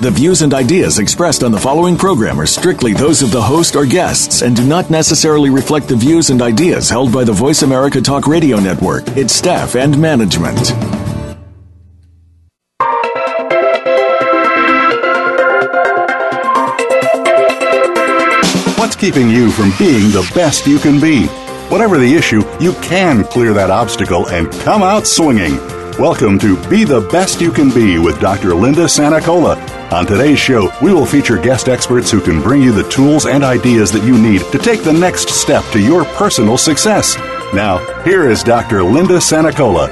The views and ideas expressed on the following program are strictly those of the host or guests and do not necessarily reflect the views and ideas held by the Voice America Talk Radio Network, its staff, and management. What's keeping you from being the best you can be? Whatever the issue, you can clear that obstacle and come out swinging. Welcome to Be the Best You Can Be with Dr. Linda Sanacola on today's show, we will feature guest experts who can bring you the tools and ideas that you need to take the next step to your personal success. Now, here is Dr. Linda Sanacola.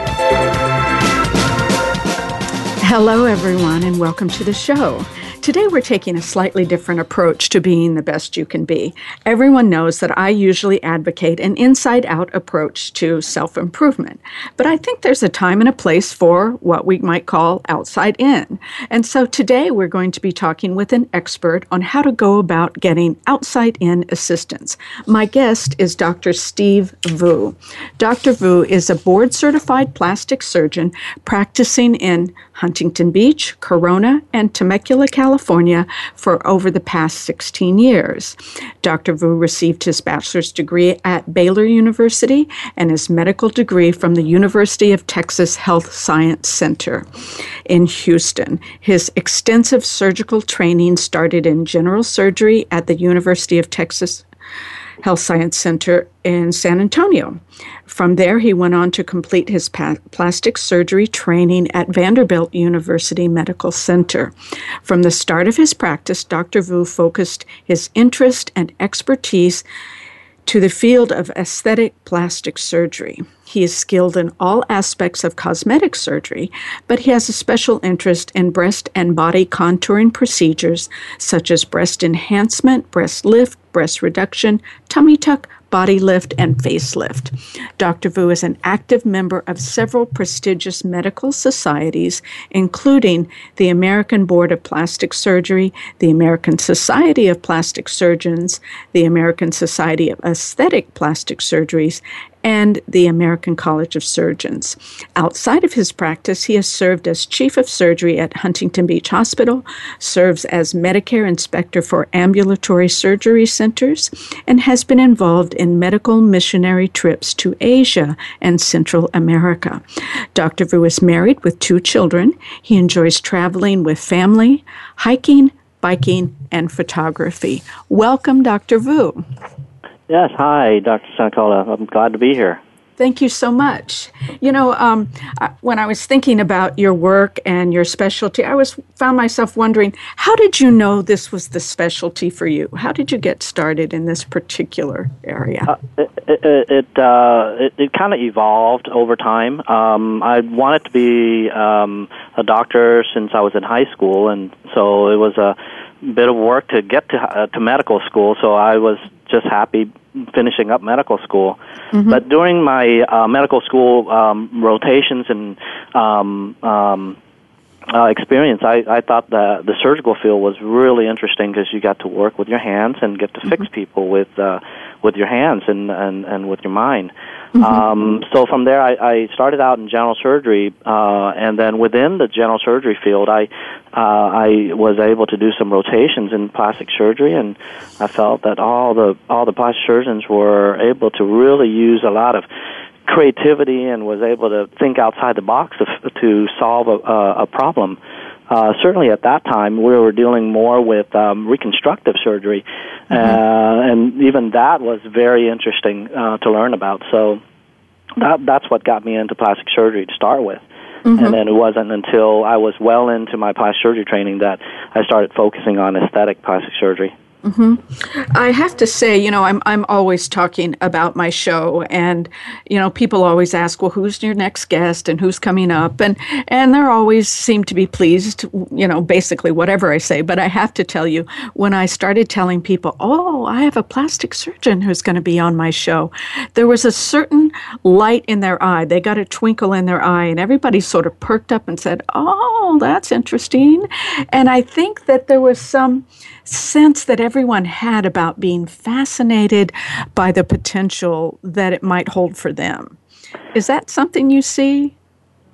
Hello, everyone, and welcome to the show. Today, we're taking a slightly different approach to being the best you can be. Everyone knows that I usually advocate an inside out approach to self improvement, but I think there's a time and a place for what we might call outside in. And so today, we're going to be talking with an expert on how to go about getting outside in assistance. My guest is Dr. Steve Vu. Dr. Vu is a board certified plastic surgeon practicing in Huntington Beach, Corona, and Temecula, California for over the past 16 years. Dr. Vu received his bachelor's degree at Baylor University and his medical degree from the University of Texas Health Science Center in Houston. His extensive surgical training started in general surgery at the University of Texas Health Science Center in San Antonio. From there, he went on to complete his pa- plastic surgery training at Vanderbilt University Medical Center. From the start of his practice, Dr. Vu focused his interest and expertise to the field of aesthetic plastic surgery. He is skilled in all aspects of cosmetic surgery, but he has a special interest in breast and body contouring procedures such as breast enhancement, breast lift, breast reduction, tummy tuck, body lift, and facelift. Dr. Vu is an active member of several prestigious medical societies, including the American Board of Plastic Surgery, the American Society of Plastic Surgeons, the American Society of Aesthetic Plastic Surgeries, and the American College of Surgeons. Outside of his practice, he has served as chief of surgery at Huntington Beach Hospital, serves as Medicare inspector for ambulatory surgery centers, and has been involved in medical missionary trips to Asia and Central America. Dr. Vu is married with two children. He enjoys traveling with family, hiking, biking, and photography. Welcome, Dr. Vu. Yes, hi, Dr. Sankola. I'm glad to be here. Thank you so much. You know, um, when I was thinking about your work and your specialty, I was found myself wondering, how did you know this was the specialty for you? How did you get started in this particular area? Uh, it it it, uh, it, it kind of evolved over time. Um, I wanted to be um, a doctor since I was in high school, and so it was a bit of work to get to uh, to medical school. So I was just happy finishing up medical school. Mm-hmm. But during my uh, medical school um, rotations and um, um, uh, experience, I, I thought the the surgical field was really interesting because you got to work with your hands and get to mm-hmm. fix people with uh, with your hands and, and, and with your mind. Mm-hmm. Um, so from there, I, I started out in general surgery, uh, and then within the general surgery field, I uh, I was able to do some rotations in plastic surgery, and I felt that all the all the plastic surgeons were able to really use a lot of creativity and was able to think outside the box to, to solve a, a problem. Uh, certainly at that time, we were dealing more with um, reconstructive surgery, mm-hmm. uh, and even that was very interesting uh, to learn about. So that, that's what got me into plastic surgery to start with. Mm-hmm. And then it wasn't until I was well into my plastic surgery training that I started focusing on aesthetic plastic surgery. Mm-hmm. I have to say, you know, I'm I'm always talking about my show, and you know, people always ask, well, who's your next guest and who's coming up, and and they're always seem to be pleased, you know, basically whatever I say. But I have to tell you, when I started telling people, oh, I have a plastic surgeon who's going to be on my show, there was a certain light in their eye. They got a twinkle in their eye, and everybody sort of perked up and said, oh, that's interesting. And I think that there was some sense that everyone had about being fascinated by the potential that it might hold for them. Is that something you see?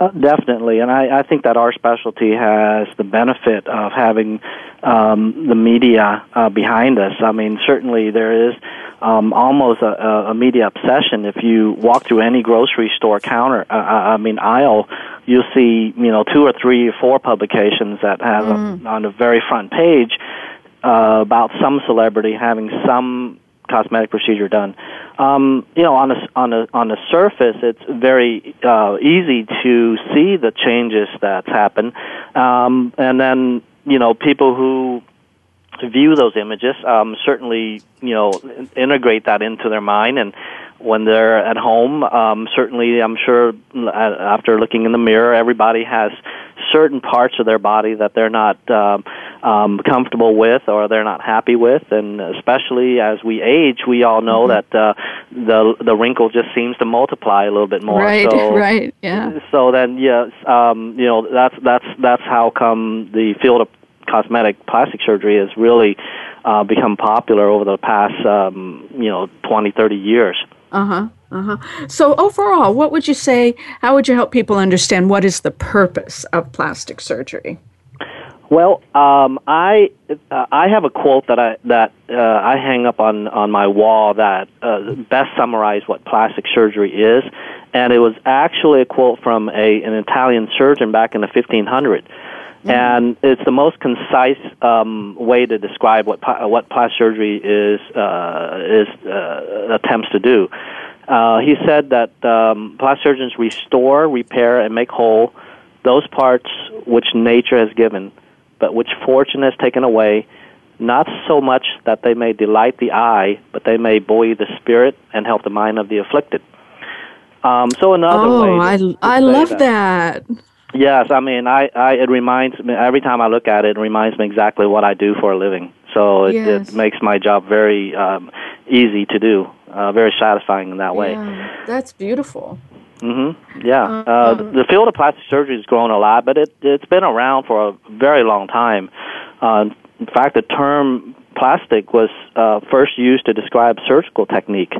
Uh, definitely, and I, I think that our specialty has the benefit of having um, the media uh, behind us. I mean, certainly there is um, almost a, a media obsession. If you walk through any grocery store counter, uh, uh I mean aisle, you'll see you know two or three or four publications that have mm. a, on the very front page uh, about some celebrity having some cosmetic procedure done. Um, you know, on the on the on the surface, it's very uh, easy to see the changes that's happened, um, and then you know people who view those images um, certainly you know integrate that into their mind and when they're at home um, certainly i'm sure uh, after looking in the mirror everybody has certain parts of their body that they're not um, um, comfortable with or they're not happy with, and especially as we age, we all know mm-hmm. that uh, the the wrinkle just seems to multiply a little bit more. Right, so, right, yeah. So then, yes, um, you know that's that's that's how come the field of cosmetic plastic surgery has really uh, become popular over the past um, you know twenty thirty years. Uh huh. Uh huh. So overall, what would you say? How would you help people understand what is the purpose of plastic surgery? Well, um, I uh, I have a quote that I that uh, I hang up on on my wall that uh, best summarizes what plastic surgery is, and it was actually a quote from a an Italian surgeon back in the 1500s. Mm-hmm. And it's the most concise um, way to describe what what plastic surgery is uh, is uh, attempts to do. Uh, he said that um, plastic surgeons restore, repair, and make whole those parts which nature has given but which fortune has taken away, not so much that they may delight the eye, but they may buoy the spirit and help the mind of the afflicted. Um, so another oh, way. Oh, I I love that. that. Yes, I mean, I, I it reminds me every time I look at it, it reminds me exactly what I do for a living. So it, yes. it makes my job very um, easy to do, uh, very satisfying in that way. Yeah, that's beautiful. Mm-hmm. Yeah. Uh, uh, the field of plastic surgery has grown a lot, but it it's been around for a very long time. Uh, in fact, the term plastic was uh, first used to describe surgical technique.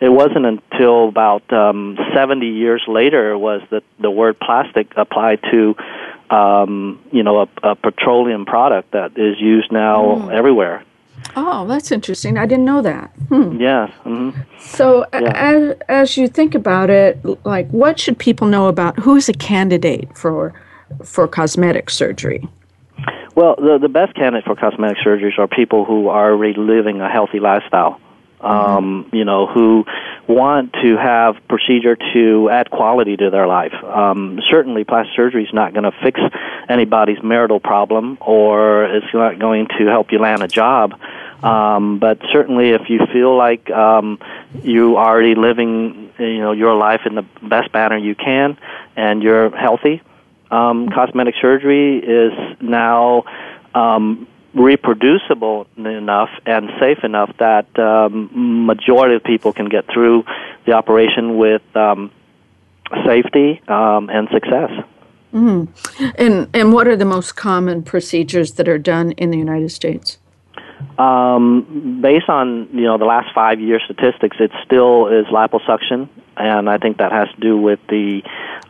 It wasn't until about um, 70 years later was that the word plastic applied to, um, you know, a, a petroleum product that is used now mm. everywhere. Oh, that's interesting. I didn't know that. Hmm. Yes. Mm-hmm. So, yeah. as, as you think about it, like, what should people know about who is a candidate for for cosmetic surgery? Well, the the best candidate for cosmetic surgeries are people who are already living a healthy lifestyle. Um. You know, who want to have procedure to add quality to their life. Um, certainly, plastic surgery is not going to fix anybody's marital problem, or it's not going to help you land a job. Um, but certainly, if you feel like um, you already living, you know, your life in the best manner you can, and you're healthy, um, cosmetic surgery is now um, reproducible enough and safe enough that um, majority of people can get through the operation with um, safety um, and success. Mm-hmm. And and what are the most common procedures that are done in the United States? Um, based on you know the last five year statistics, it still is liposuction, and I think that has to do with the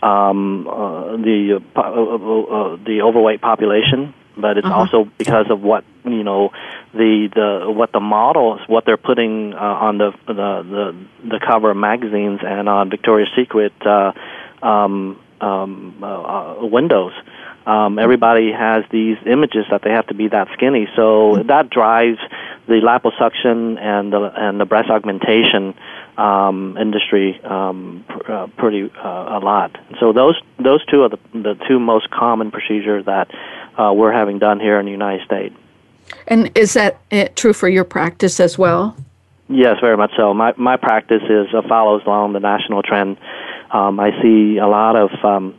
um, uh, the uh, uh, uh, the overweight population. But it's uh-huh. also because of what you know the the what the models what they're putting uh, on the, the the the cover of magazines and on Victoria's Secret uh, um, um, uh, windows um, everybody has these images that they have to be that skinny. So that drives the liposuction and the and the breast augmentation um, industry um, pr- uh, pretty uh, a lot. So those those two are the the two most common procedures that uh, we're having done here in the United States. And is that uh, true for your practice as well? Yes, very much so. My my practice is uh, follows along the national trend. Um, I see a lot of um,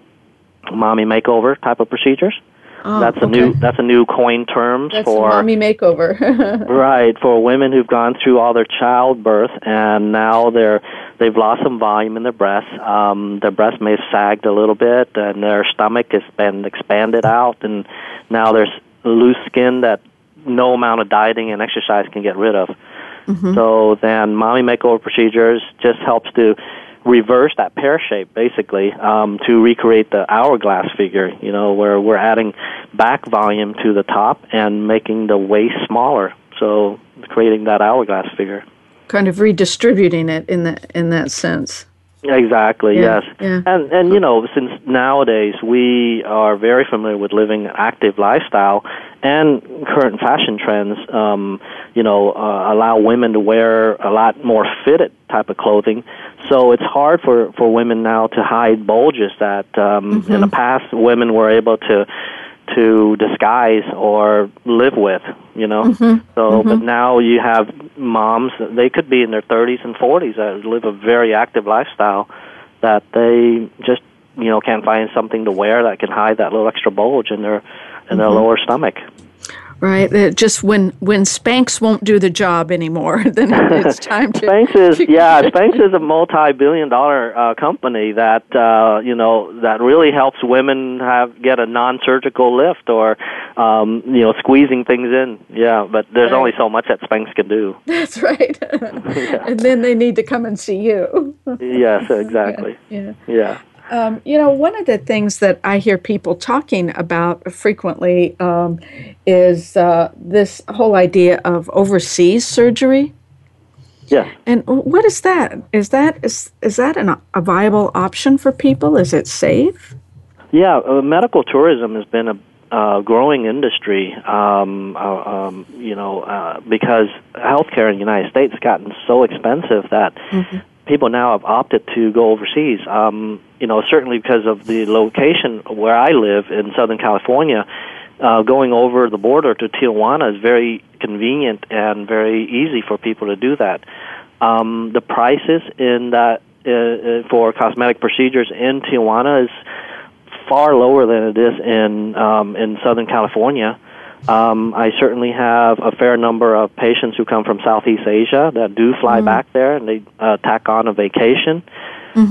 mommy makeover type of procedures. Oh, that's a okay. new that's a new coin term That's for mommy makeover. right for women who've gone through all their childbirth and now they're they've lost some volume in their breasts. Um, their breast may have sagged a little bit and their stomach has been expanded out and now there's loose skin that no amount of dieting and exercise can get rid of. So then mommy makeover procedures just helps to reverse that pear shape basically um, to recreate the hourglass figure, you know, where we're adding back volume to the top and making the waist smaller. So creating that hourglass figure. kind of redistributing it in that in that sense. Exactly. Yeah, yes. yeah. And and you know, since nowadays we are very familiar with living an active lifestyle, and current fashion trends, um, you know, uh, allow women to wear a lot more fitted type of clothing. So it's hard for for women now to hide bulges that um, mm-hmm. in the past women were able to to disguise or live with, you know. Mm-hmm. So, but mm-hmm. now you have moms. They could be in their 30s and 40s that live a very active lifestyle that they just you know can't find something to wear that can hide that little extra bulge in their in their lower stomach. Right. It just when when Spanx won't do the job anymore, then it's time to. Spanx is yeah, Spanx is a multi-billion-dollar uh, company that uh, you know that really helps women have get a non-surgical lift or um, you know squeezing things in. Yeah, but there's Right. only so much that Spanx can do. That's right. And then they need to come and see you. yes, exactly. Yeah. Yeah. Um, you know, one of the things that I hear people talking about frequently um, is uh, this whole idea of overseas surgery. Yeah. And what is that? Is that is is that an, a viable option for people? Is it safe? Yeah, uh, medical tourism has been a uh, growing industry. Um, uh, um, you know, uh, because healthcare in the United States has gotten so expensive that people now have opted to go overseas. Um, you know, certainly because of the location where I live in Southern California. Uh, going over the border to Tijuana is very convenient and very easy for people to do that. Um, the prices in that uh, uh, for cosmetic procedures in Tijuana is far lower than it is in um, in Southern California. Um, I certainly have a fair number of patients who come from Southeast Asia that do fly back there and they uh, tack on a vacation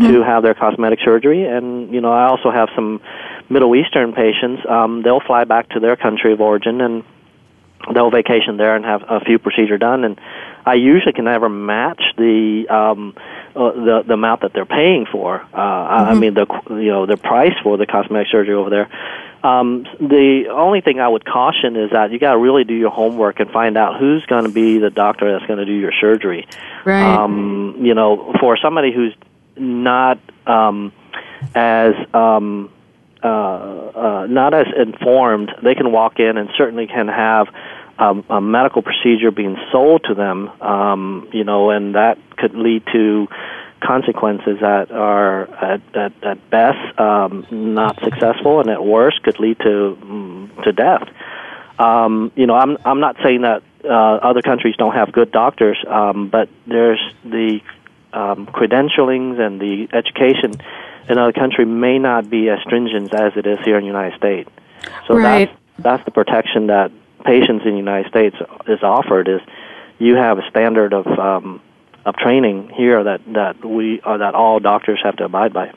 to have their cosmetic surgery. And you know, I also have some Middle Eastern patients. Um, they'll fly back to their country of origin and they'll vacation there and have a few procedure done. And I usually can never match the um, uh, the the amount that they're paying for. Uh, I I mean the you know the price for the cosmetic surgery over there. Um, the only thing I would caution is that you got to really do your homework and find out who's going to be the doctor that's going to do your surgery. Right. Um, you know, for somebody who's not um, as um, uh, uh, not as informed, they can walk in and certainly can have um, a medical procedure being sold to them. Um, you know, and that could lead to consequences that are at, at, at best um, not successful, and at worst could lead to mm, to death. Um, you know, I'm I'm not saying that uh, other countries don't have good doctors, um, but there's the um, credentialings and the education in other country may not be as stringent as it is here in the United States. So Right. that's that's the protection that patients in the United States is offered. Is you have a standard of um, of training here that that we or that all doctors have to abide by.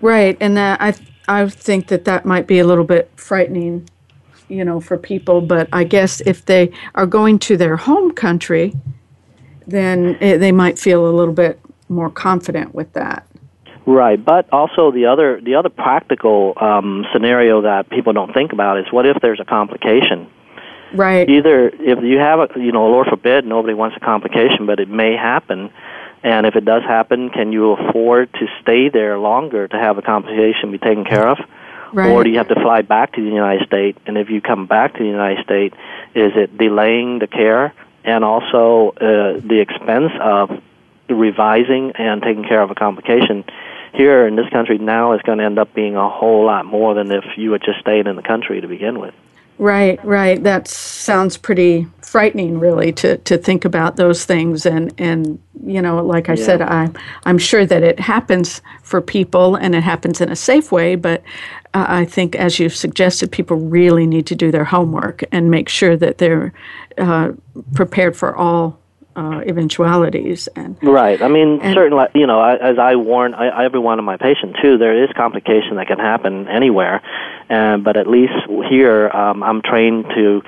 Right, and that I I think that that might be a little bit frightening, you know, for people. But I guess if they are going to their home country, then eh, they might feel a little bit more confident with that. Right, but also the other the other practical um, scenario that people don't think about is what if there's a complication? Right. Either if you have a you know Lord forbid nobody wants a complication, but it may happen, and if it does happen, can you afford to stay there longer to have a complication be taken care of? Right. Or do you have to fly back to the United States? And if you come back to the United States, is it delaying the care and also uh, the expense of revising and taking care of a complication? Here in this country now is going to end up being a whole lot more than if you had just stayed in the country to begin with. Right, right. That sounds pretty frightening, really, to, to think about those things. And, and you know, like I yeah. said, I, I'm sure that it happens for people and it happens in a safe way. But uh, I think, as you've suggested, people really need to do their homework and make sure that they're uh, prepared for all uh, eventualities. And right, I mean, and, certainly, you know, I, as I warn I, every one of my patients too, there is complication that can happen anywhere, and but at least here, um, I'm trained to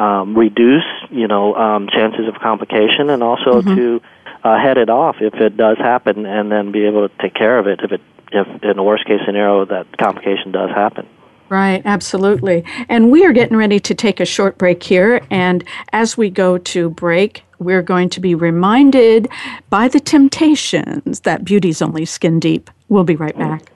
um, reduce, you know, um, chances of complication, and also mm-hmm. to uh, head it off if it does happen, and then be able to take care of it if it if in the worst case scenario that complication does happen. Right, absolutely. And we are getting ready to take a short break here. And as we go to break, we're going to be reminded by the Temptations that beauty's only skin deep. We'll be right back.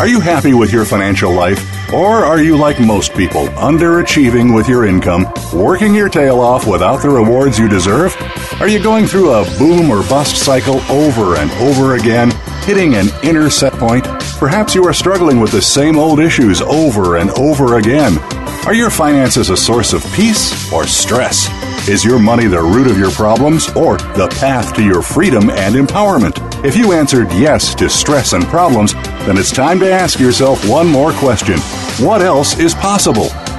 Are you happy with your financial life? Or are you like most people, underachieving with your income, working your tail off without the rewards you deserve? Are you going through a boom or bust cycle over and over again, hitting an inner set point? Perhaps you are struggling with the same old issues over and over again. Are your finances a source of peace or stress? Is your money the root of your problems or the path to your freedom and empowerment? If you answered yes to stress and problems, then it's time to ask yourself one more question What else is possible?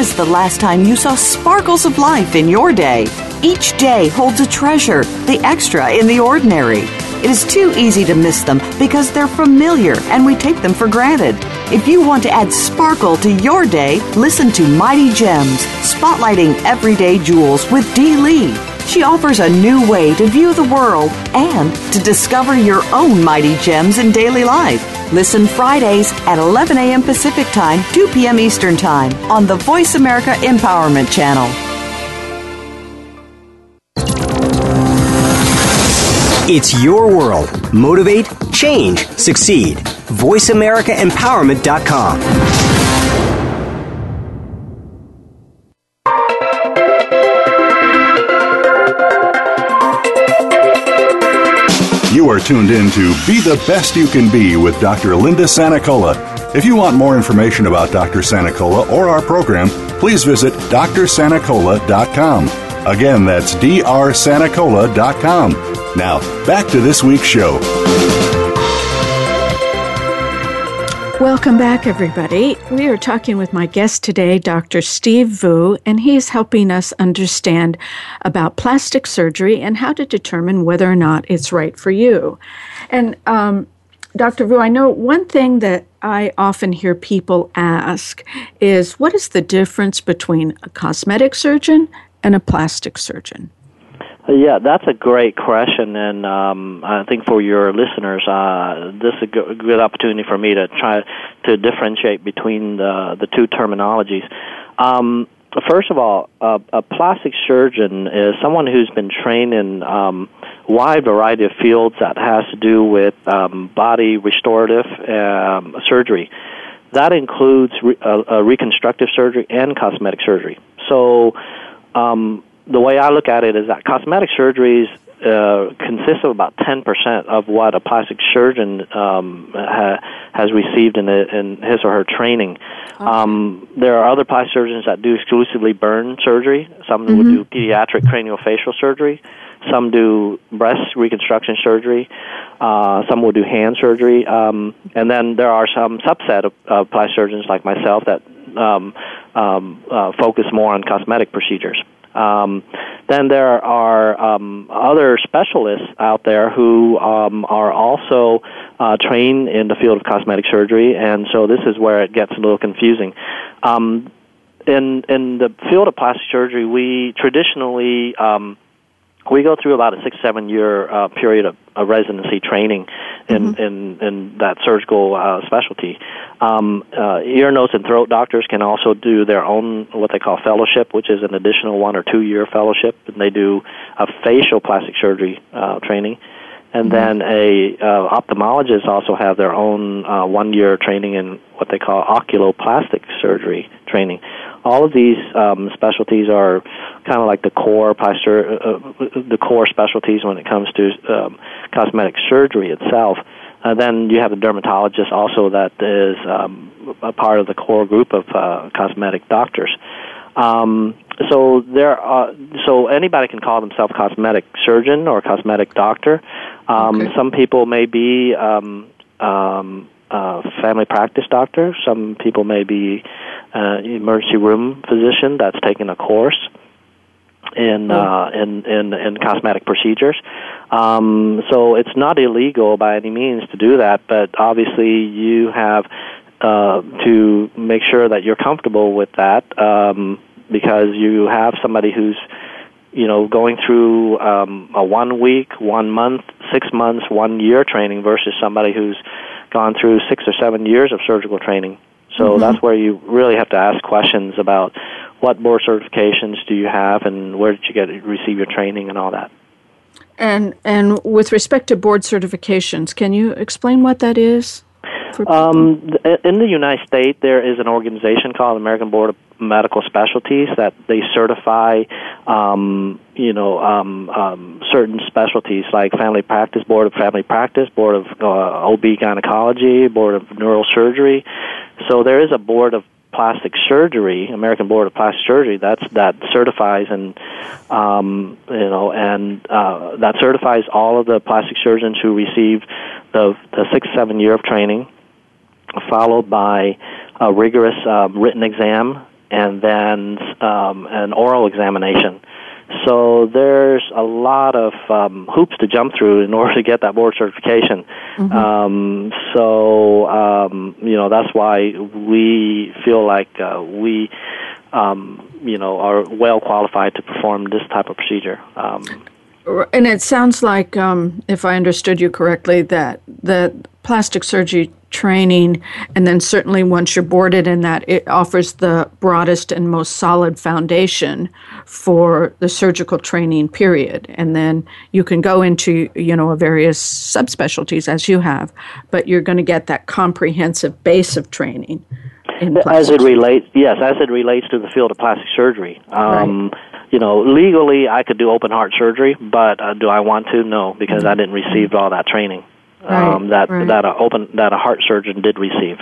Is the last time you saw sparkles of life in your day? Each day holds a treasure, the extra in the ordinary. It is too easy to miss them because they're familiar and we take them for granted. If you want to add sparkle to your day, listen to Mighty Gems, spotlighting everyday jewels with Dee Lee. She offers a new way to view the world and to discover your own mighty gems in daily life. Listen Fridays at 11 a.m. Pacific Time, 2 p.m. Eastern Time on the Voice America Empowerment Channel. It's your world. Motivate, change, succeed. VoiceAmericaEmpowerment.com. tuned in to Be the Best You Can Be with Dr. Linda Sanacola. If you want more information about Dr. Sanacola or our program, please visit drsanacola.com. Again, that's drsanacola.com. Now, back to this week's show. Welcome back, everybody. We are talking with my guest today, Dr. Steve Vu, and he's helping us understand about plastic surgery and how to determine whether or not it's right for you. And um, Dr. Vu, I know one thing that I often hear people ask is what is the difference between a cosmetic surgeon and a plastic surgeon? Yeah, that's a great question, and um, I think for your listeners, uh, this is a good opportunity for me to try to differentiate between the the two terminologies. Um, first of all, uh, a plastic surgeon is someone who's been trained in um, wide variety of fields that has to do with um, body restorative um, surgery. That includes re- uh, reconstructive surgery and cosmetic surgery. So. Um, the way I look at it is that cosmetic surgeries uh, consist of about 10% of what a plastic surgeon um, ha- has received in, a, in his or her training. Okay. Um, there are other plastic surgeons that do exclusively burn surgery. Some mm-hmm. do pediatric craniofacial surgery. Some do breast reconstruction surgery. Uh, some will do hand surgery. Um, and then there are some subset of, of plastic surgeons like myself that um, um, uh, focus more on cosmetic procedures. Um, then there are um, other specialists out there who um, are also uh, trained in the field of cosmetic surgery, and so this is where it gets a little confusing. Um, in in the field of plastic surgery, we traditionally um, we go through about a six seven year uh, period of, of residency training in mm-hmm. in, in that surgical uh, specialty. Um, uh, ear, nose, and throat doctors can also do their own what they call fellowship, which is an additional one or two year fellowship, and they do a facial plastic surgery uh, training. And mm-hmm. then a uh, ophthalmologist also have their own uh, one year training in what they call oculoplastic surgery training all of these um, specialties are kind of like the core posture, uh, uh, the core specialties when it comes to um, cosmetic surgery itself. Uh, then you have a dermatologist also that is um, a part of the core group of uh, cosmetic doctors. Um, so there are so anybody can call themselves cosmetic surgeon or cosmetic doctor. Um, okay. Some people may be um, um, uh, family practice doctor. Some people may be uh, emergency room physician that's taken a course in hmm. uh, in, in in cosmetic procedures. Um, so it's not illegal by any means to do that, but obviously you have uh, to make sure that you're comfortable with that um, because you have somebody who's you know going through um, a one week, one month, six months, one year training versus somebody who's gone through six or seven years of surgical training. So mm-hmm. that's where you really have to ask questions about what board certifications do you have and where did you get receive your training and all that. And and with respect to board certifications, can you explain what that is? Um, in the United States, there is an organization called American Board of Medical Specialties that they certify, um, you know, um, um, certain specialties like family practice, board of family practice, board of uh, OB gynecology, board of neurosurgery. So there is a board of plastic surgery, American Board of Plastic Surgery, that's that certifies and um, you know and uh, that certifies all of the plastic surgeons who receive the the six seven year of training, followed by a rigorous um, written exam and then um, an oral examination. So there's a lot of um, hoops to jump through in order to get that board certification. Mm-hmm. Um, so um, you know that's why we feel like uh, we um, you know are well qualified to perform this type of procedure. Um, and it sounds like, um, if I understood you correctly, that the plastic surgery training, and then certainly once you're boarded in that, it offers the broadest and most solid foundation for the surgical training period. And then you can go into, you know, various subspecialties as you have, but you're going to get that comprehensive base of training. As it relates, yes, as it relates to the field of plastic surgery. Um, right you know, legally I could do open heart surgery, but uh, do I want to? No, because I didn't receive all that training right, um, that right. that a open that a heart surgeon did receive.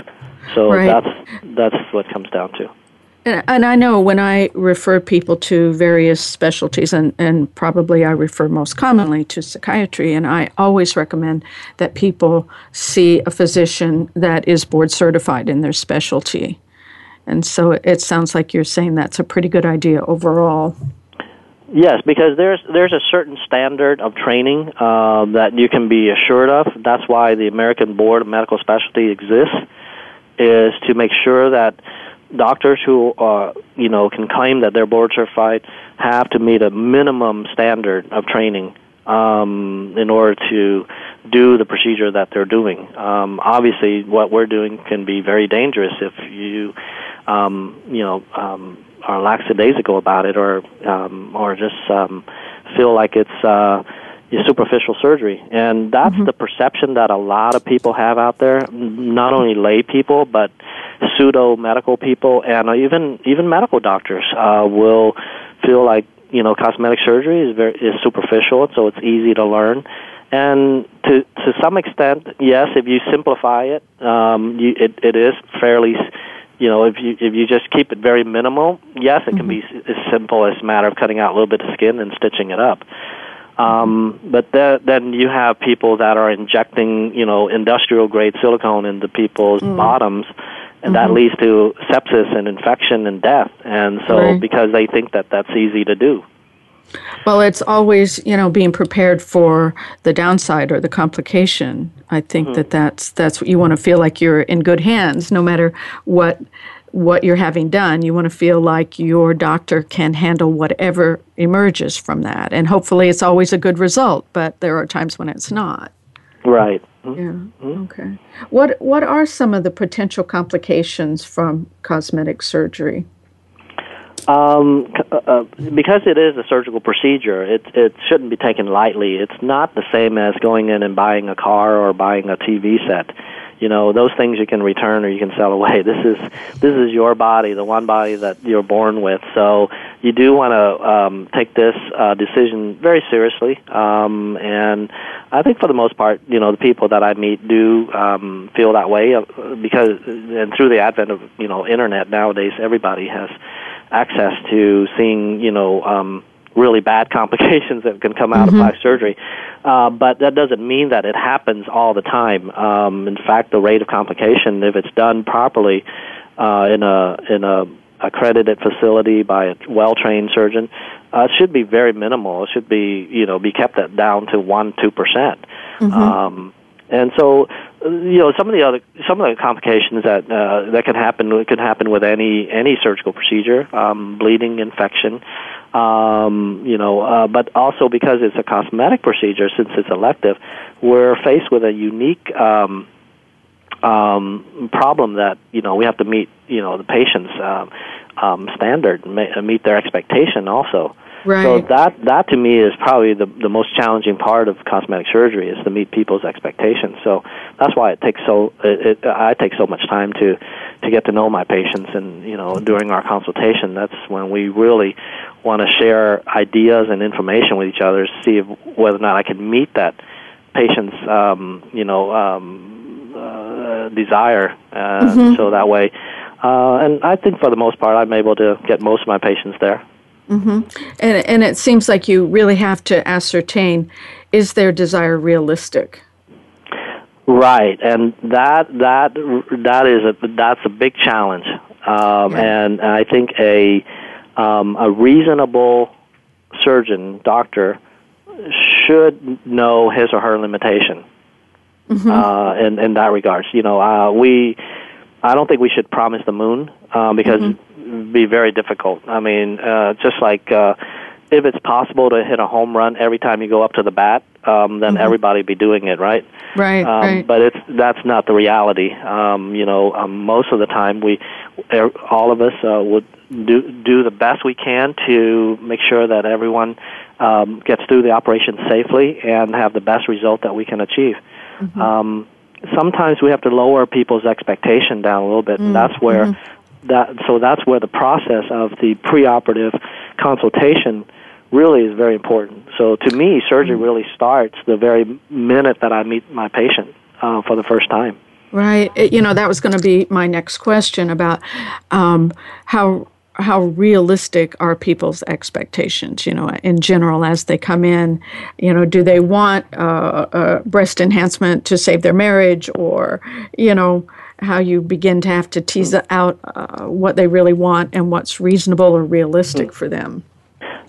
So right. that's that's what comes down to. And I know when I refer people to various specialties, and, and probably I refer most commonly to psychiatry, and I always recommend that people see a physician that is board certified in their specialty. And so it sounds like you're saying that's a pretty good idea overall. Yes, because there's there's a certain standard of training uh, that you can be assured of. That's why the American Board of Medical Specialty exists, is to make sure that doctors who uh, you know can claim that they're board certified have to meet a minimum standard of training um, in order to do the procedure that they're doing. Um, obviously, what we're doing can be very dangerous if you um, you know um, are lackadaisical about it or um, or just um, feel like it's uh, superficial surgery, and that's mm-hmm. the perception that a lot of people have out there. Not only lay people, but pseudo medical people, and even even medical doctors uh, will feel like you know cosmetic surgery is very is superficial, so it's easy to learn. And to to some extent, yes, if you simplify it, um, you, it it is fairly you know, if you if you just keep it very minimal, yes, it can mm-hmm. be as simple as a matter of cutting out a little bit of skin and stitching it up. Um, but the, then you have people that are injecting, you know, industrial grade silicone into people's mm. bottoms, and that leads to sepsis and infection and death. And so, Right. because they think that that's easy to do. Well, it's always you know being prepared for the downside or the complication. I think mm-hmm. that that's that's what you want to feel like you're in good hands, no matter what what you're having done. You want to feel like your doctor can handle whatever emerges from that, and hopefully it's always a good result. But there are times when it's not. Right. Mm-hmm. Yeah. Mm-hmm. Okay. What What are some of the potential complications from cosmetic surgery? Um, uh, uh, because it is a surgical procedure, it it shouldn't be taken lightly. It's not the same as going in and buying a car or buying a TV set. You know, those things you can return or you can sell away. This is this is your body, the one body that you're born with. So you do want to um, take this uh, decision very seriously. Um, and I think for the most part, you know, the people that I meet do um, feel that way uh, because, and through the advent of you know internet nowadays, everybody has access to seeing you know um, really bad complications that can come out of plastic surgery. Uh, but that doesn't mean that it happens all the time. Um, in fact, the rate of complication, if it's done properly uh, in a in a accredited facility by a well-trained surgeon, uh, should be very minimal. It should be you know be kept at down to one two percent. Um, and so, you know, some of the other some of the complications that uh, that can happen can happen with any any surgical procedure, um, bleeding, infection, um, you know, uh, but also because it's a cosmetic procedure, since it's elective, we're faced with a unique um, um, problem that you know we have to meet you know the patient's um, um, standard, meet their expectation also. So that that to me is probably the the most challenging part of cosmetic surgery is to meet people's expectations. So that's why it takes so it, it, I take so much time to to get to know my patients, and you know during our consultation, that's when we really want to share ideas and information with each other, to see if, whether or not I can meet that patient's um, you know um, uh, desire. Uh, So that way, uh, and I think for the most part, I'm able to get most of my patients there. And, and it seems like you really have to ascertain is their desire realistic? Right, and that that that is a that's a big challenge, um, Yeah. and I think a um, a reasonable surgeon doctor should know his or her limitation uh, in in that regards. You know, uh, we I don't think we should promise the moon um, because it'd be very difficult. I mean, uh, just like uh, if it's possible to hit a home run every time you go up to the bat, um, then everybody be doing it, right? Right, um, right. But it's that's not the reality. Um, you know, um, most of the time we, er, all of us uh, would do do the best we can to make sure that everyone um, gets through the operation safely and have the best result that we can achieve. Mm-hmm. Um, sometimes we have to lower people's expectation down a little bit, and that's where that. So that's where the process of the preoperative consultation really is very important. So to me, surgery really starts the very minute that I meet my patient uh, for the first time. Right. It- you know, that was going to be my next question about um, how how realistic are people's expectations, you know, in general as they come in. You know, do they want uh, uh, breast enhancement to save their marriage or, you know, how you begin to have to tease out uh, what they really want and what's reasonable or realistic for them.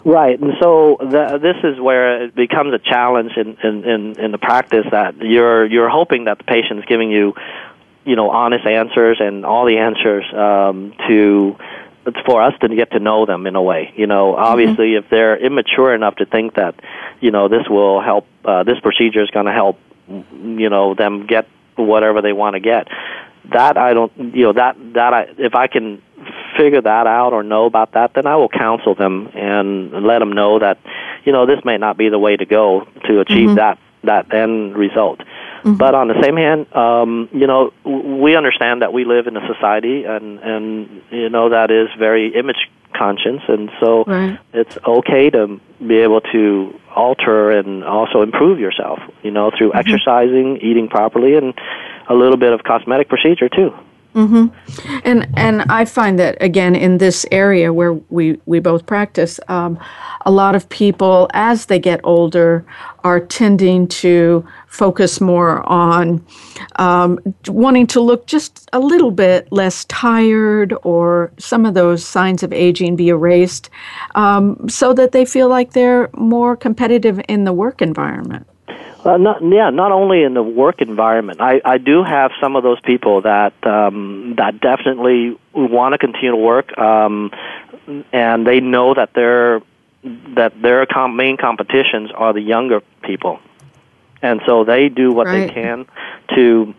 Right, and so the, this is where it becomes a challenge in, in, in, in the practice that you're you're hoping that the patient's giving you, you know, honest answers and all the answers um, to for us to get to know them in a way. You know, obviously, if they're immature enough to think that, you know, this will help, uh, this procedure is going to help, you know, them get whatever they want to get. That I don't, you know, that that I if I can figure that out or know about that, then I will counsel them and let them know that, you know, this may not be the way to go to achieve that that end result. But on the same hand, um, you know, we understand that we live in a society, and and you know that is very image conscious, and so Right. it's okay to be able to alter and also improve yourself. You know, through exercising, eating properly, and a little bit of cosmetic procedure too. Mm-hmm. And and I find that again in this area where we we both practice, um, a lot of people as they get older are tending to focus more on um, wanting to look just a little bit less tired or some of those signs of aging be erased, um, so that they feel like they're more competitive in the work environment. Uh, not, yeah, not only in the work environment. I, I do have some of those people that um, that definitely want to continue to work, um, and they know that their that their com- main competitions are the younger people, and so they do what Right. they can to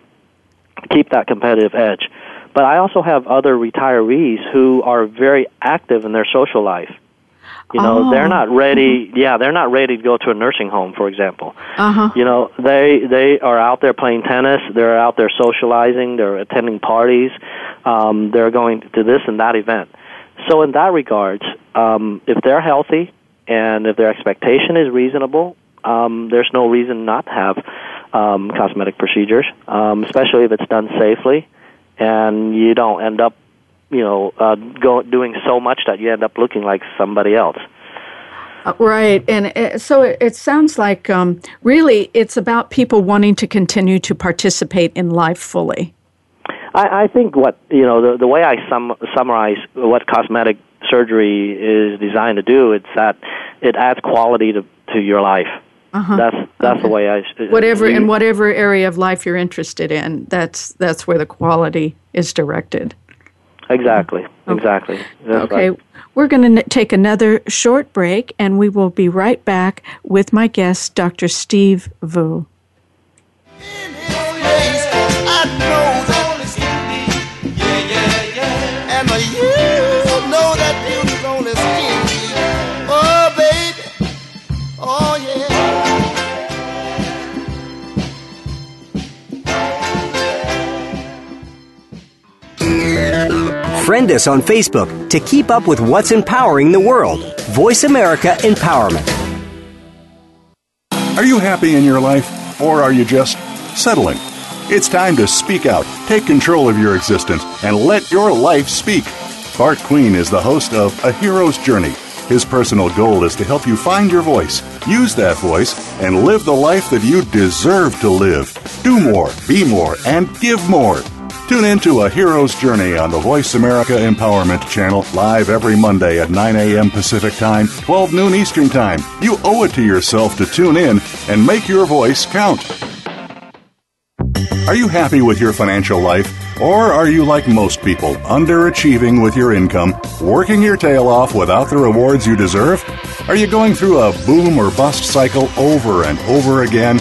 keep that competitive edge. But I also have other retirees who are very active in their social life. You know, Oh. they're not ready. Yeah, they're not ready to go to a nursing home, for example. Uh huh. You know, they they are out there playing tennis. They're out there socializing. They're attending parties. Um, they're going to this and that event. So, in that regard, um, if they're healthy and if their expectation is reasonable, um, there's no reason not to have um, cosmetic procedures, um, especially if it's done safely, and you don't end up, you know, uh, go, doing so much that you end up looking like somebody else. Uh, Right, and it, so it, it sounds like um, really it's about people wanting to continue to participate in life fully. I, I think what you know the the way I sum, summarize what cosmetic surgery is designed to do it's that it adds quality to to your life. That's that's the way I. Whatever you- in whatever area of life you're interested in, that's that's where the quality is directed. Exactly exactly. That's Okay, right. we're going to n- take another short break, and we will be right back with my guest, Dr. Steve Vu. Us on Facebook to keep up with what's empowering the world. Voice America Empowerment. Are you happy in your life, or are you just settling? It's time to speak out, take control of your existence, and let your life speak. Bart Queen is the host of A Hero's Journey. His personal goal is to help you find your voice, use that voice, and live the life that you deserve to live. Do more, be more, and give more. Tune in to A Hero's Journey on the Voice America Empowerment Channel live every Monday at 9 a.m. Pacific Time, 12 noon Eastern Time. You owe it to yourself to tune in and make your voice count. Are you happy with your financial life? Or are you like most people, underachieving with your income, working your tail off without the rewards you deserve? Are you going through a boom or bust cycle over and over again,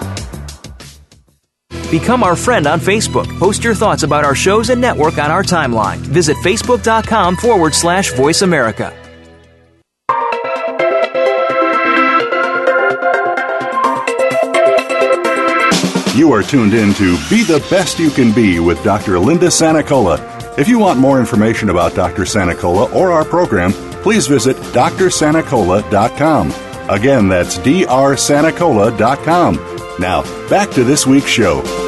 Become our friend on Facebook. Post your thoughts about our shows and network on our timeline. Visit facebook.com forward slash voice America. You are tuned in to Be the Best You Can Be with Dr. Linda Sanacola. If you want more information about Dr. Sanacola or our program, please visit drsanacola.com. Again, that's drsanacola.com. Now, back to this week's show.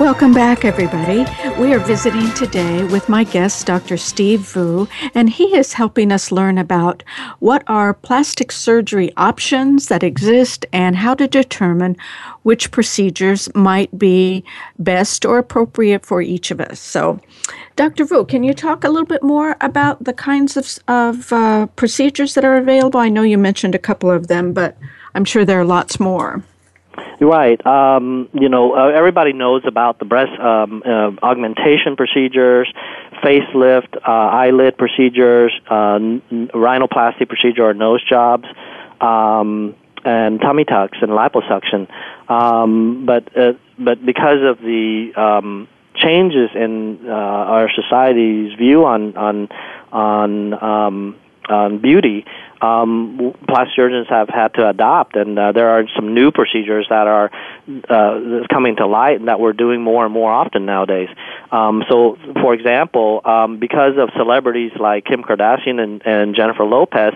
Welcome back, everybody. We are visiting today with my guest, Dr. Steve Vu, and he is helping us learn about what are plastic surgery options that exist and how to determine which procedures might be best or appropriate for each of us. So, Dr. Vu, can you talk a little bit more about the kinds of, of uh, procedures that are available? I know you mentioned a couple of them, but I'm sure there are lots more. Right. Um, you know, uh, everybody knows about the breast um, uh, augmentation procedures, facelift, uh, eyelid procedures, uh, n- rhinoplasty procedure or nose jobs, um, and tummy tucks and liposuction. Um, but uh, but because of the um, changes in uh, our society's view on on on um, on beauty, um, plastic surgeons have had to adopt, and uh, there are some new procedures that are uh, coming to light and that we're doing more and more often nowadays. Um, so, for example, um, because of celebrities like Kim Kardashian and, and Jennifer Lopez,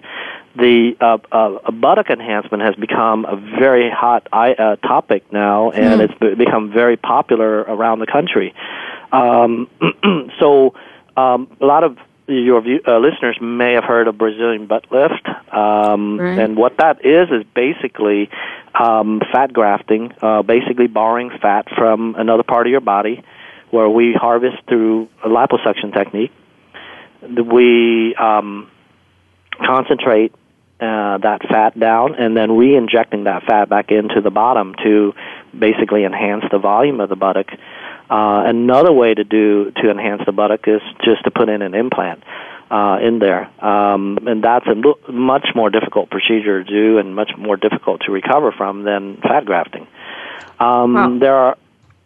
the uh, uh, buttock enhancement has become a very hot uh, topic now, and mm. it's become very popular around the country. Um, so, um, a lot of your view, uh, listeners may have heard of Brazilian butt lift, um, right. and what that is is basically um, fat grafting, uh, basically borrowing fat from another part of your body, where we harvest through a liposuction technique. We um, concentrate uh, that fat down, and then re-injecting that fat back into the bottom to basically enhance the volume of the buttock. Uh, another way to do to enhance the buttock is just to put in an implant uh, in there, um, and that's a much more difficult procedure to do and much more difficult to recover from than fat grafting. Um, wow. There are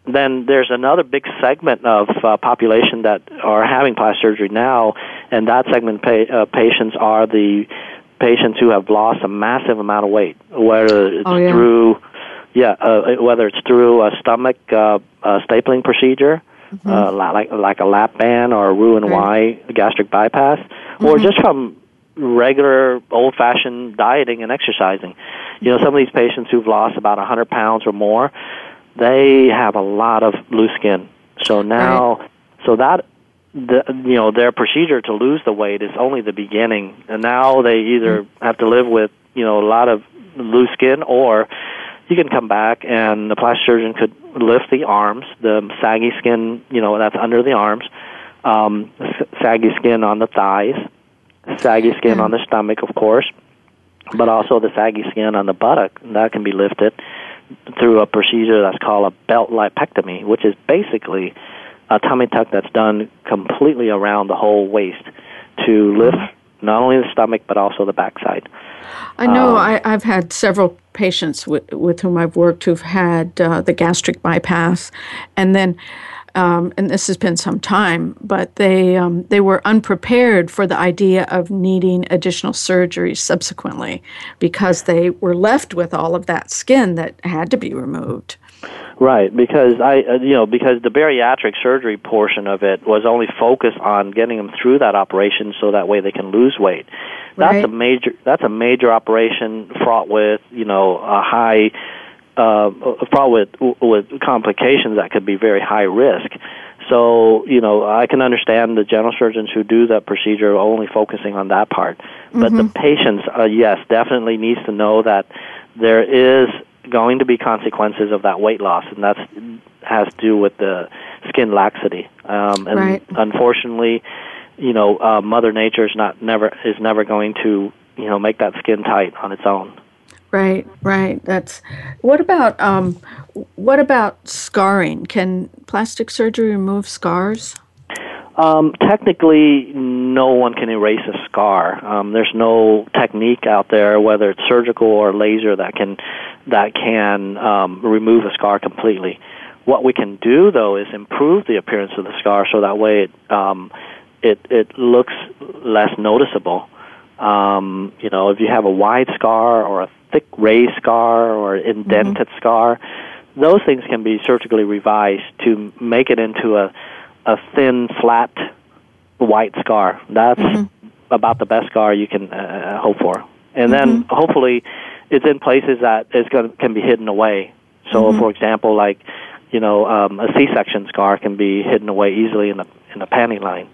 then there's another big segment of uh, population that are having plastic surgery now, and that segment pa- uh, patients are the patients who have lost a massive amount of weight, whether it's oh, yeah. through yeah, uh, whether it's through a stomach uh, uh, stapling procedure, mm-hmm. uh, like like a lap band or a Roux en Y gastric bypass, mm-hmm. or just from regular old fashioned dieting and exercising. You know, some of these patients who've lost about a 100 pounds or more, they have a lot of loose skin. So now, right. so that the you know their procedure to lose the weight is only the beginning, and now they either mm-hmm. have to live with you know a lot of loose skin or you can come back and the plastic surgeon could lift the arms, the saggy skin, you know, that's under the arms, um, saggy skin on the thighs, saggy skin on the stomach, of course, but also the saggy skin on the buttock. That can be lifted through a procedure that's called a belt lipectomy, which is basically a tummy tuck that's done completely around the whole waist to lift not only the stomach but also the backside. I know um, I, have had several patients with, with whom I've worked who've had uh, the gastric bypass, and then, um, and this has been some time, but they um, they were unprepared for the idea of needing additional surgery subsequently because they were left with all of that skin that had to be removed. Right, because I, uh, you know, because the bariatric surgery portion of it was only focused on getting them through that operation, so that way they can lose weight. That's right. a major. That's a major operation fraught with, you know, a high, uh, fraught with with complications that could be very high risk. So, you know, I can understand the general surgeons who do that procedure only focusing on that part. Mm-hmm. But the mm-hmm. patients, uh, yes, definitely needs to know that there is going to be consequences of that weight loss, and that has to do with the skin laxity. Um, and right. unfortunately, you know, uh, Mother Nature is not never is never going to you know make that skin tight on its own. Right, right. That's what about um, what about scarring? Can plastic surgery remove scars? Um, technically, no one can erase a scar. Um, there's no technique out there, whether it's surgical or laser, that can that can um, remove a scar completely. What we can do, though, is improve the appearance of the scar so that way it um, it it looks less noticeable. Um, you know, if you have a wide scar or a thick raised scar or indented mm-hmm. scar, those things can be surgically revised to make it into a a thin, flat, white scar. That's mm-hmm. about the best scar you can uh, hope for. And then mm-hmm. hopefully, it's in places that it's going can be hidden away. So, mm-hmm. for example, like you know, um, a C-section scar can be hidden away easily in the in the panty line.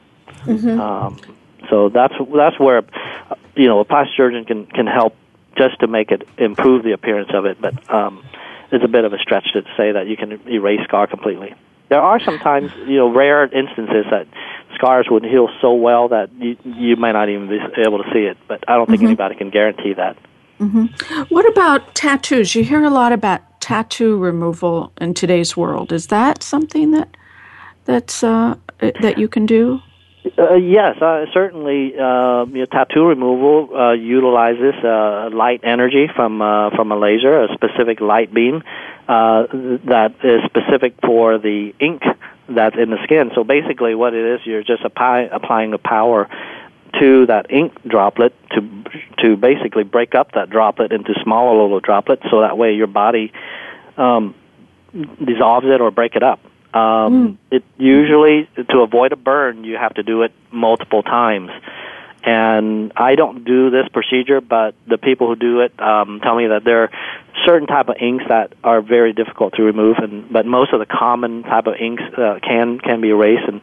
Mm-hmm. Um, so that's that's where you know a plastic surgeon can can help just to make it improve the appearance of it. But um, it's a bit of a stretch to say that you can erase scar completely. There are sometimes, you know, rare instances that scars would heal so well that you, you might not even be able to see it. But I don't think mm-hmm. anybody can guarantee that. Mm-hmm. What about tattoos? You hear a lot about tattoo removal in today's world. Is that something that that's uh, that you can do? Uh, yes, uh, certainly. Uh, you know, tattoo removal uh, utilizes uh, light energy from uh, from a laser, a specific light beam uh, that is specific for the ink that's in the skin. So basically, what it is, you're just apply, applying the power to that ink droplet to to basically break up that droplet into smaller little droplets, so that way your body um, dissolves it or break it up. Um, mm. It usually to avoid a burn, you have to do it multiple times. And I don't do this procedure, but the people who do it um, tell me that there are certain type of inks that are very difficult to remove, and but most of the common type of inks uh, can can be erased. And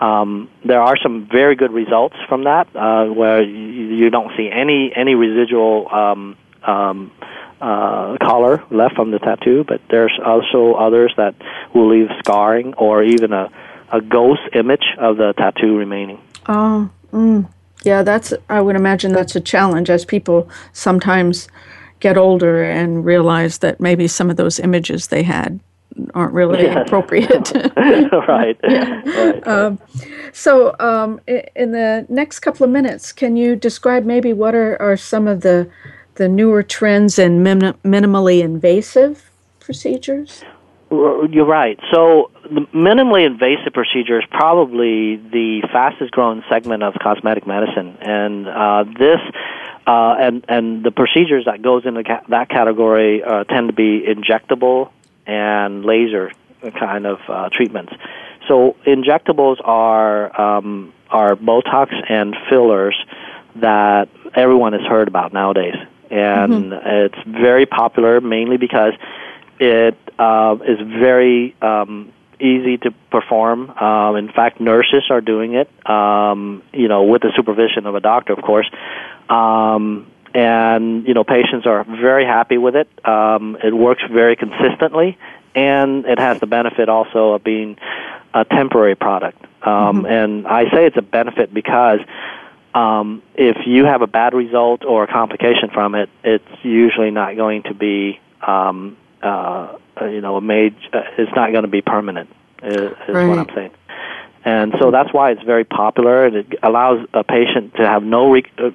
um, there are some very good results from that, uh, where you, you don't see any any residual um, um, uh, color left from the tattoo, but there's also others that will leave scarring or even a, a ghost image of the tattoo remaining. Oh, mm. Yeah, that's, I would imagine that's a challenge as people sometimes get older and realize that maybe some of those images they had aren't really yes. appropriate. right. yeah. right. Um, so, um, in the next couple of minutes, can you describe maybe what are, are some of the the newer trends in min- minimally invasive procedures? You're right. So, the minimally invasive procedure is probably the fastest growing segment of cosmetic medicine, and uh, this. Uh, and and the procedures that goes into ca- that category uh, tend to be injectable and laser kind of uh, treatments. So injectables are um, are Botox and fillers that everyone has heard about nowadays and mm-hmm. it's very popular mainly because it uh, is very um, easy to perform. Um, in fact, nurses are doing it, um, you know, with the supervision of a doctor, of course. Um, and you know, patients are very happy with it. Um, it works very consistently, and it has the benefit also of being a temporary product. Um, mm-hmm. And I say it's a benefit because um, if you have a bad result or a complication from it, it's usually not going to be, um, uh, you know, a major. Uh, it's not going to be permanent. Is, is right. what I'm saying. And so that's why it's very popular, and it allows a patient to have no, re- uh,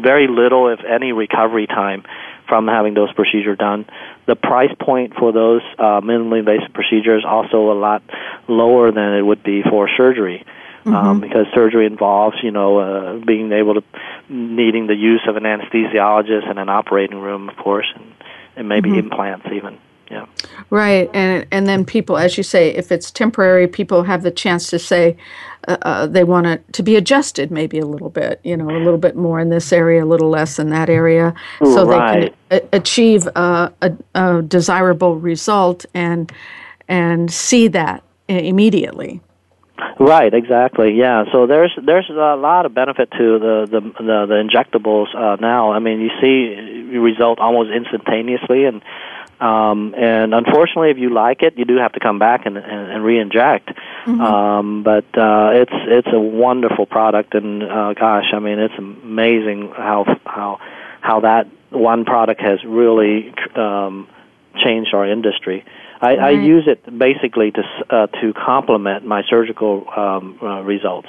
very little, if any, recovery time from having those procedures done. The price point for those uh, minimally invasive procedures also a lot lower than it would be for surgery um, mm-hmm. um, because surgery involves, you know, uh, being able to needing the use of an anesthesiologist and an operating room, of course, and, and maybe mm-hmm. implants even. Yeah. Right, and and then people, as you say, if it's temporary, people have the chance to say uh, uh, they want it to be adjusted, maybe a little bit, you know, a little bit more in this area, a little less in that area, so right. they can a- achieve a, a, a desirable result and and see that immediately. Right, exactly. Yeah. So there's there's a lot of benefit to the the the, the injectables uh, now. I mean, you see result almost instantaneously, and um, and unfortunately, if you like it, you do have to come back and and, and re-inject. Mm-hmm. Um, but uh, it's it's a wonderful product, and uh, gosh, I mean, it's amazing how how how that one product has really um, changed our industry. I, right. I use it basically to uh, to complement my surgical um, uh, results.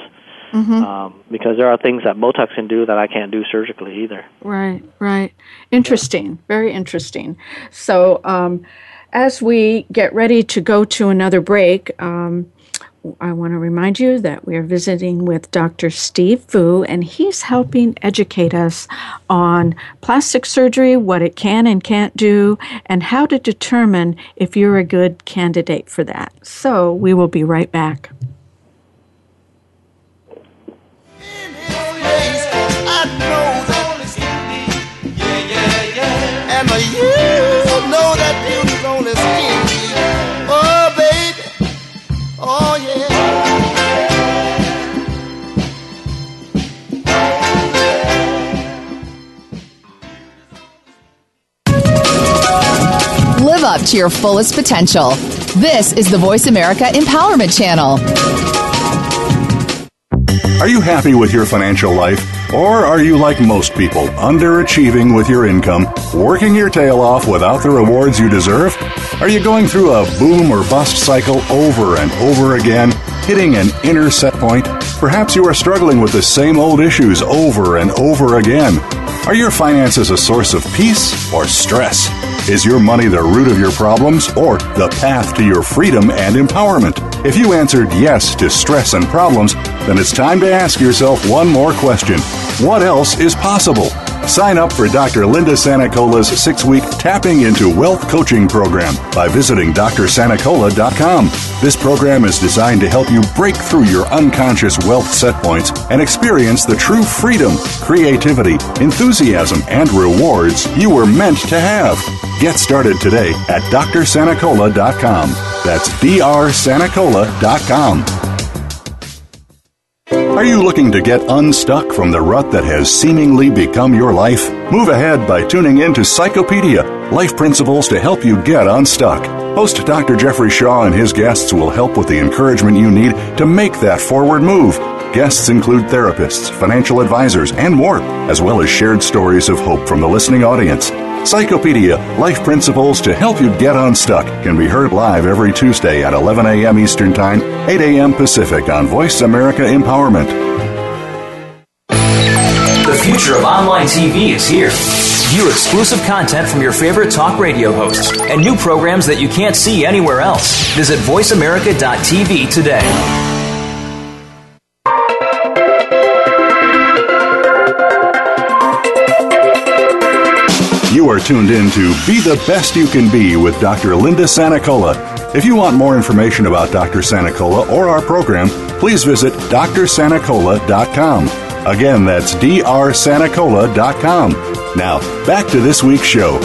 Mm-hmm. Um, because there are things that Botox can do that I can't do surgically either. Right, right. Interesting, yeah. very interesting. So, um, as we get ready to go to another break, um, I want to remind you that we are visiting with Dr. Steve Vu, and he's helping educate us on plastic surgery, what it can and can't do, and how to determine if you're a good candidate for that. So we will be right back. Live up to your fullest potential. This is the Voice America Empowerment Channel. Are you happy with your financial life? Or are you like most people, underachieving with your income, working your tail off without the rewards you deserve? Are you going through a boom or bust cycle over and over again, hitting an inner set point? Perhaps you are struggling with the same old issues over and over again. Are your finances a source of peace or stress? Is your money the root of your problems or the path to your freedom and empowerment? If you answered yes to stress and problems, then it's time to ask yourself one more question What else is possible? Sign up for Dr. Linda Sanacola's six week Tapping into Wealth coaching program by visiting drsanacola.com. This program is designed to help you break through your unconscious wealth set points and experience the true freedom, creativity, enthusiasm, and rewards you were meant to have. Get started today at drsanacola.com. That's drsanacola.com. Are you looking to get unstuck from the rut that has seemingly become your life? Move ahead by tuning in to Psychopedia Life Principles to help you get unstuck. Host Dr. Jeffrey Shaw and his guests will help with the encouragement you need to make that forward move. Guests include therapists, financial advisors, and more, as well as shared stories of hope from the listening audience. Psychopedia Life Principles to help you get unstuck can be heard live every Tuesday at 11 a.m. Eastern Time, 8 a.m. Pacific on Voice America Empowerment. The future of online TV is here. View exclusive content from your favorite talk radio hosts and new programs that you can't see anywhere else. Visit VoiceAmerica.tv today. You are tuned in to Be the Best You Can Be with Dr. Linda Sanacola. If you want more information about Dr. Sanacola or our program, please visit drsanacola.com. Again, that's drsanacola.com. Now, back to this week's show.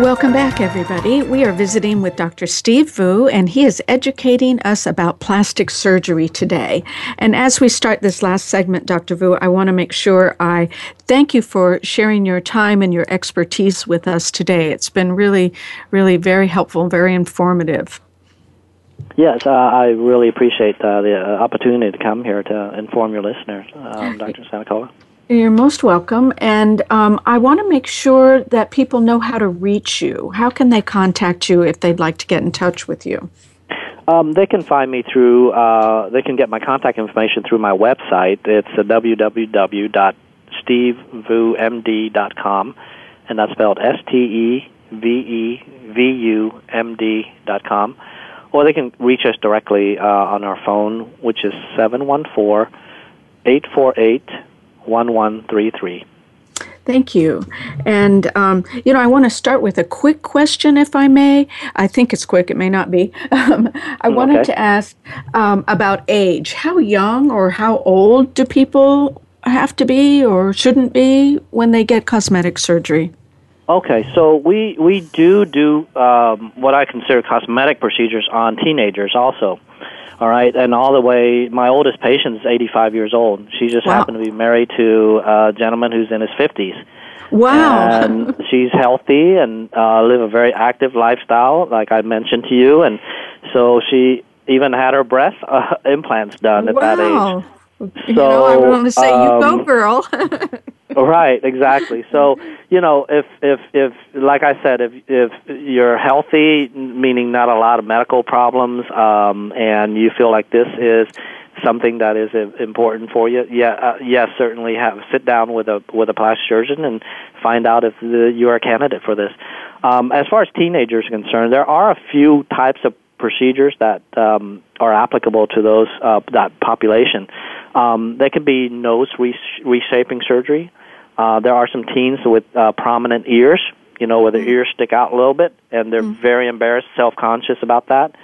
Welcome back, everybody. We are visiting with Dr. Steve Vu, and he is educating us about plastic surgery today. And as we start this last segment, Dr. Vu, I want to make sure I thank you for sharing your time and your expertise with us today. It's been really, really very helpful, very informative. Yes, uh, I really appreciate uh, the uh, opportunity to come here to inform your listeners, um, Dr. Sanacola. You're most welcome. And um, I want to make sure that people know how to reach you. How can they contact you if they'd like to get in touch with you? Um, they can find me through, uh, they can get my contact information through my website. It's uh, www.stevevumd.com, and that's spelled S T E V E V U M D.com. Or they can reach us directly uh, on our phone, which is 714 848 1133. Thank you. And, um, you know, I want to start with a quick question, if I may. I think it's quick, it may not be. Um, I Mm, wanted okay. to ask um, about age. How young or how old do people have to be or shouldn't be when they get cosmetic surgery? Okay, so we we do do um, what I consider cosmetic procedures on teenagers also. All right, and all the way. My oldest patient is 85 years old. She just Wow. happened to be married to a gentleman who's in his 50s. Wow. And she's healthy and uh, live a very active lifestyle, like I mentioned to you. And so she even had her breast uh, implants done at that age. wow. you know, I want to say, you go, um, girl. Right, exactly. So, you know, if if if like I said, if if you're healthy, meaning not a lot of medical problems, um, and you feel like this is something that is important for you, yeah, uh, yes, certainly have sit down with a with a plastic surgeon and find out if the, you're a candidate for this. Um, as far as teenagers are concerned, there are a few types of procedures that um, are applicable to those uh, that population. Um, they could be nose resh- reshaping surgery. Uh, there are some teens with uh, prominent ears, you know, where their ears stick out a little bit, and they're very embarrassed, self-conscious about that.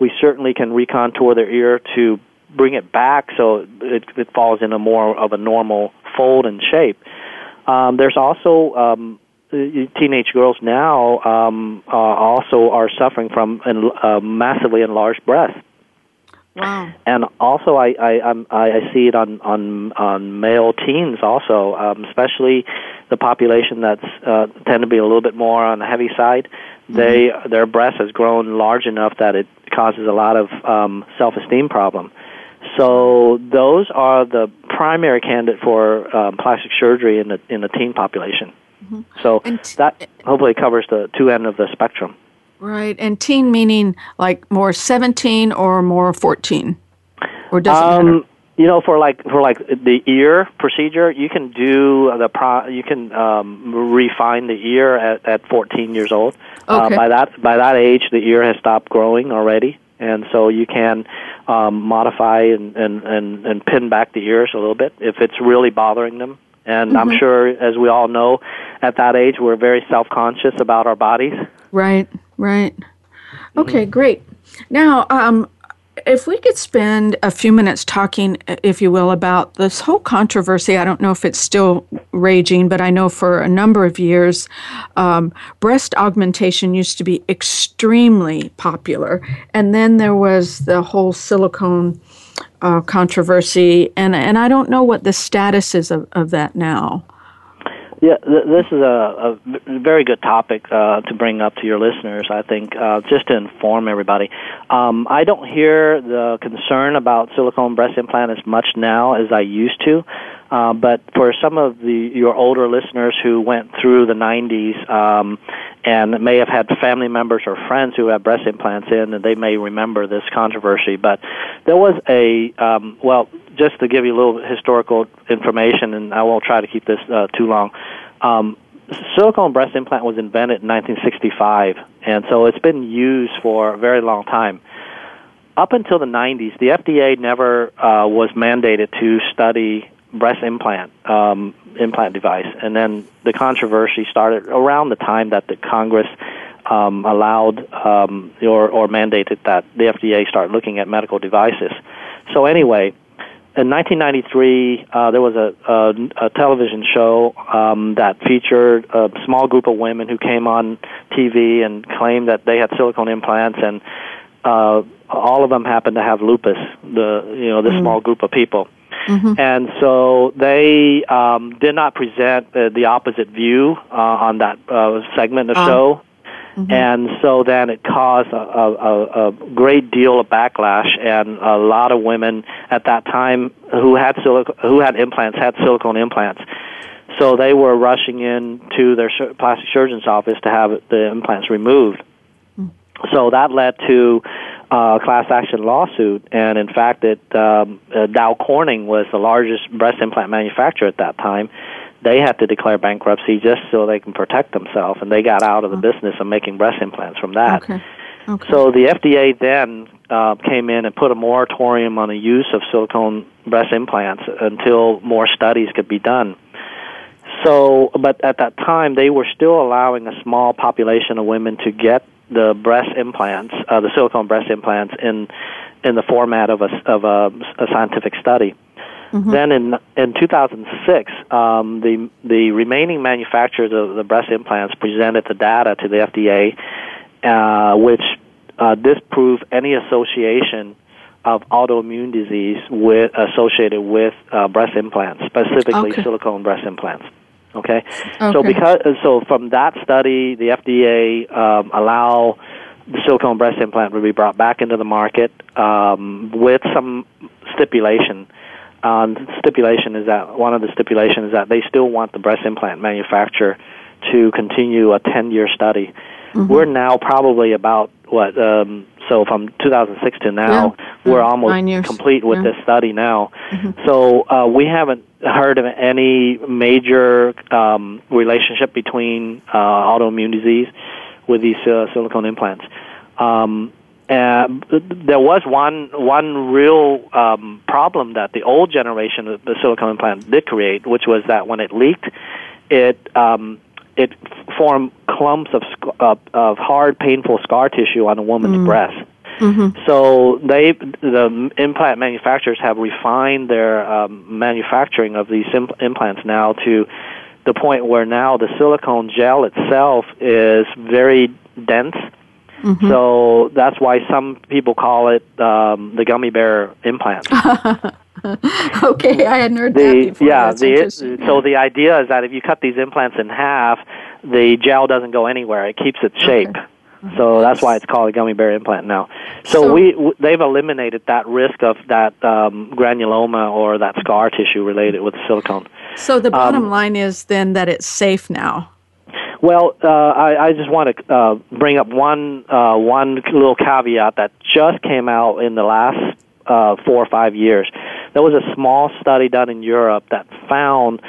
We certainly can recontour their ear to bring it back so it, it falls in a more of a normal fold and shape. Um, there's also um, teenage girls now um, uh, also are suffering from en- uh, massively enlarged breasts wow. and also I I I'm, I I see it on on on male teens also, um, especially the population that's uh, tend to be a little bit more on the heavy side. They their breast has grown large enough that it causes a lot of um, self esteem problem. So those are the primary candidate for um, plastic surgery in the in the teen population. Mm-hmm. So that hopefully covers the two end of the spectrum. Right, and teen meaning like more 17 or more 14, or does it Um, matter? you know, for like for like the ear procedure, you can do the pro. You can um, refine the ear at, at 14 years old. Uh, Okay. by that by that age, the ear has stopped growing already, and so you can um, modify and, and, and, and pin back the ears a little bit if it's really bothering them. And I'm Mhm. sure, as we all know, at that age, we're very self conscious about our bodies. Right, right. Mm-hmm. Okay, great. Now, um, if we could spend a few minutes talking, if you will, about this whole controversy. I don't know if it's still raging, but I know for a number of years, um, breast augmentation used to be extremely popular. And then there was the whole silicone uh, controversy. And, and I don't know what the status is of, of that now. Yeah, th- this is a, a very good topic uh, to bring up to your listeners. I think uh, just to inform everybody, um, I don't hear the concern about silicone breast implant as much now as I used to. Uh, but for some of the your older listeners who went through the 90s um, and may have had family members or friends who have breast implants in, and they may remember this controversy. But there was a um, well, just to give you a little historical information, and I won't try to keep this uh, too long. Um, silicone breast implant was invented in 1965, and so it's been used for a very long time. Up until the 90s, the FDA never uh, was mandated to study breast implant um, implant device, and then the controversy started around the time that the Congress um, allowed um, or, or mandated that the FDA start looking at medical devices. So anyway, in 1993, uh, there was a, a, a television show um, that featured a small group of women who came on TV and claimed that they had silicone implants, and uh, all of them happened to have lupus. The you know this small group of people. And so they um, did not present uh, the opposite view uh, on that uh, segment of Oh. show. And so then it caused a, a, a, great deal of backlash, and a lot of women at that time who had silico- who had implants had silicone implants. So they were rushing in to their sur- plastic surgeon's office to have the implants removed. So that led to uh, a class action lawsuit, and in fact, it um, uh, Dow Corning was the largest breast implant manufacturer at that time. They had to declare bankruptcy just so they can protect themselves, and they got out of the business of making breast implants from that. Okay. Okay. So the FDA then uh, came in and put a moratorium on the use of silicone breast implants until more studies could be done. So, but at that time, they were still allowing a small population of women to get the breast implants, uh, the silicone breast implants, in in the format of a of a, a scientific study. Then in in 2006, um, the the remaining manufacturers of the breast implants presented the data to the FDA, uh, which uh, disproved any association of autoimmune disease with associated with uh, breast implants, specifically Okay. silicone breast implants. Okay, so because so from that study, the FDA um, allow the silicone breast implant to be brought back into the market um, with some stipulation. Um, stipulation is that one of the stipulations is that they still want the breast implant manufacturer to continue a 10 year study. We're now probably about what um, so from 2006 to now Yeah. we're almost complete with Yeah. this study now. So uh, we haven't heard of any major um, relationship between uh, autoimmune disease with these uh, silicone implants. Um, and there was one one real um, problem that the old generation of the silicone implant did create, which was that when it leaked, it um, it formed clumps of sc- of, of hard, painful scar tissue on a woman's breast. So they, the implant manufacturers have refined their um, manufacturing of these im- implants now to the point where now the silicone gel itself is very dense. So that's why some people call it um, the gummy bear implant. okay, I hadn't heard that the before. yeah the so the idea is that if you cut these implants in half, the gel doesn't go anywhere. It keeps its shape. So that's why it's called a gummy bear implant now. So, So- we w- they've eliminated that risk of that um, granuloma or that scar tissue related with silicone. So the bottom Um, line is then that it's safe now. Well, uh, I, I just want to uh, bring up one uh, one little caveat that just came out in the last uh, four or five years. There was a small study done in Europe that found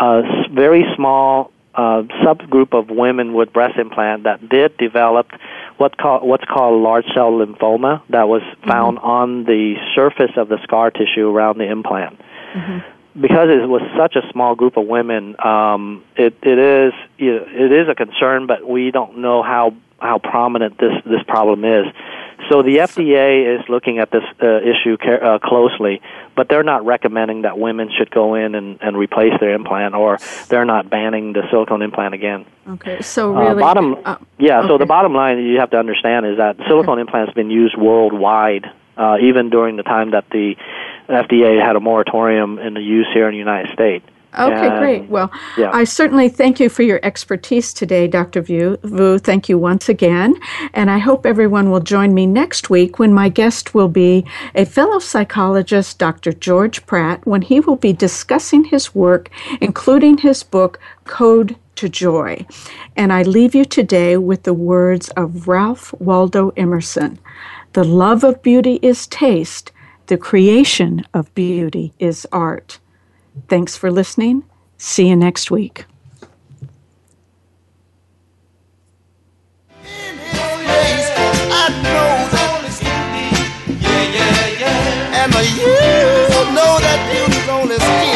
a very small uh, subgroup of women with breast implant that did develop what call, what's called large cell lymphoma that was found on the surface of the scar tissue around the implant. Because it was such a small group of women, um, it it is you know, it is a concern, but we don't know how how prominent this this problem is. So the FDA is looking at this uh, issue care, uh, closely, but they're not recommending that women should go in and, and replace their implant, or they're not banning the silicone implant again. Okay, so Uh, really, bottom, uh, yeah. So the bottom line you have to understand is that silicone implants have been used worldwide, uh, even during the time that the FDA had a moratorium in the use here in the United States. Okay, great. Well, yeah. I certainly thank you for your expertise today, Dr. Vu. Vu, thank you once again. And I hope everyone will join me next week when my guest will be a fellow psychologist, Dr. George Pratt, when he will be discussing his work, including his book, Code to Joy. And I leave you today with the words of Ralph Waldo Emerson The love of beauty is taste, the creation of beauty is art. Thanks for listening. See you next week. You know that beauty's on the skin.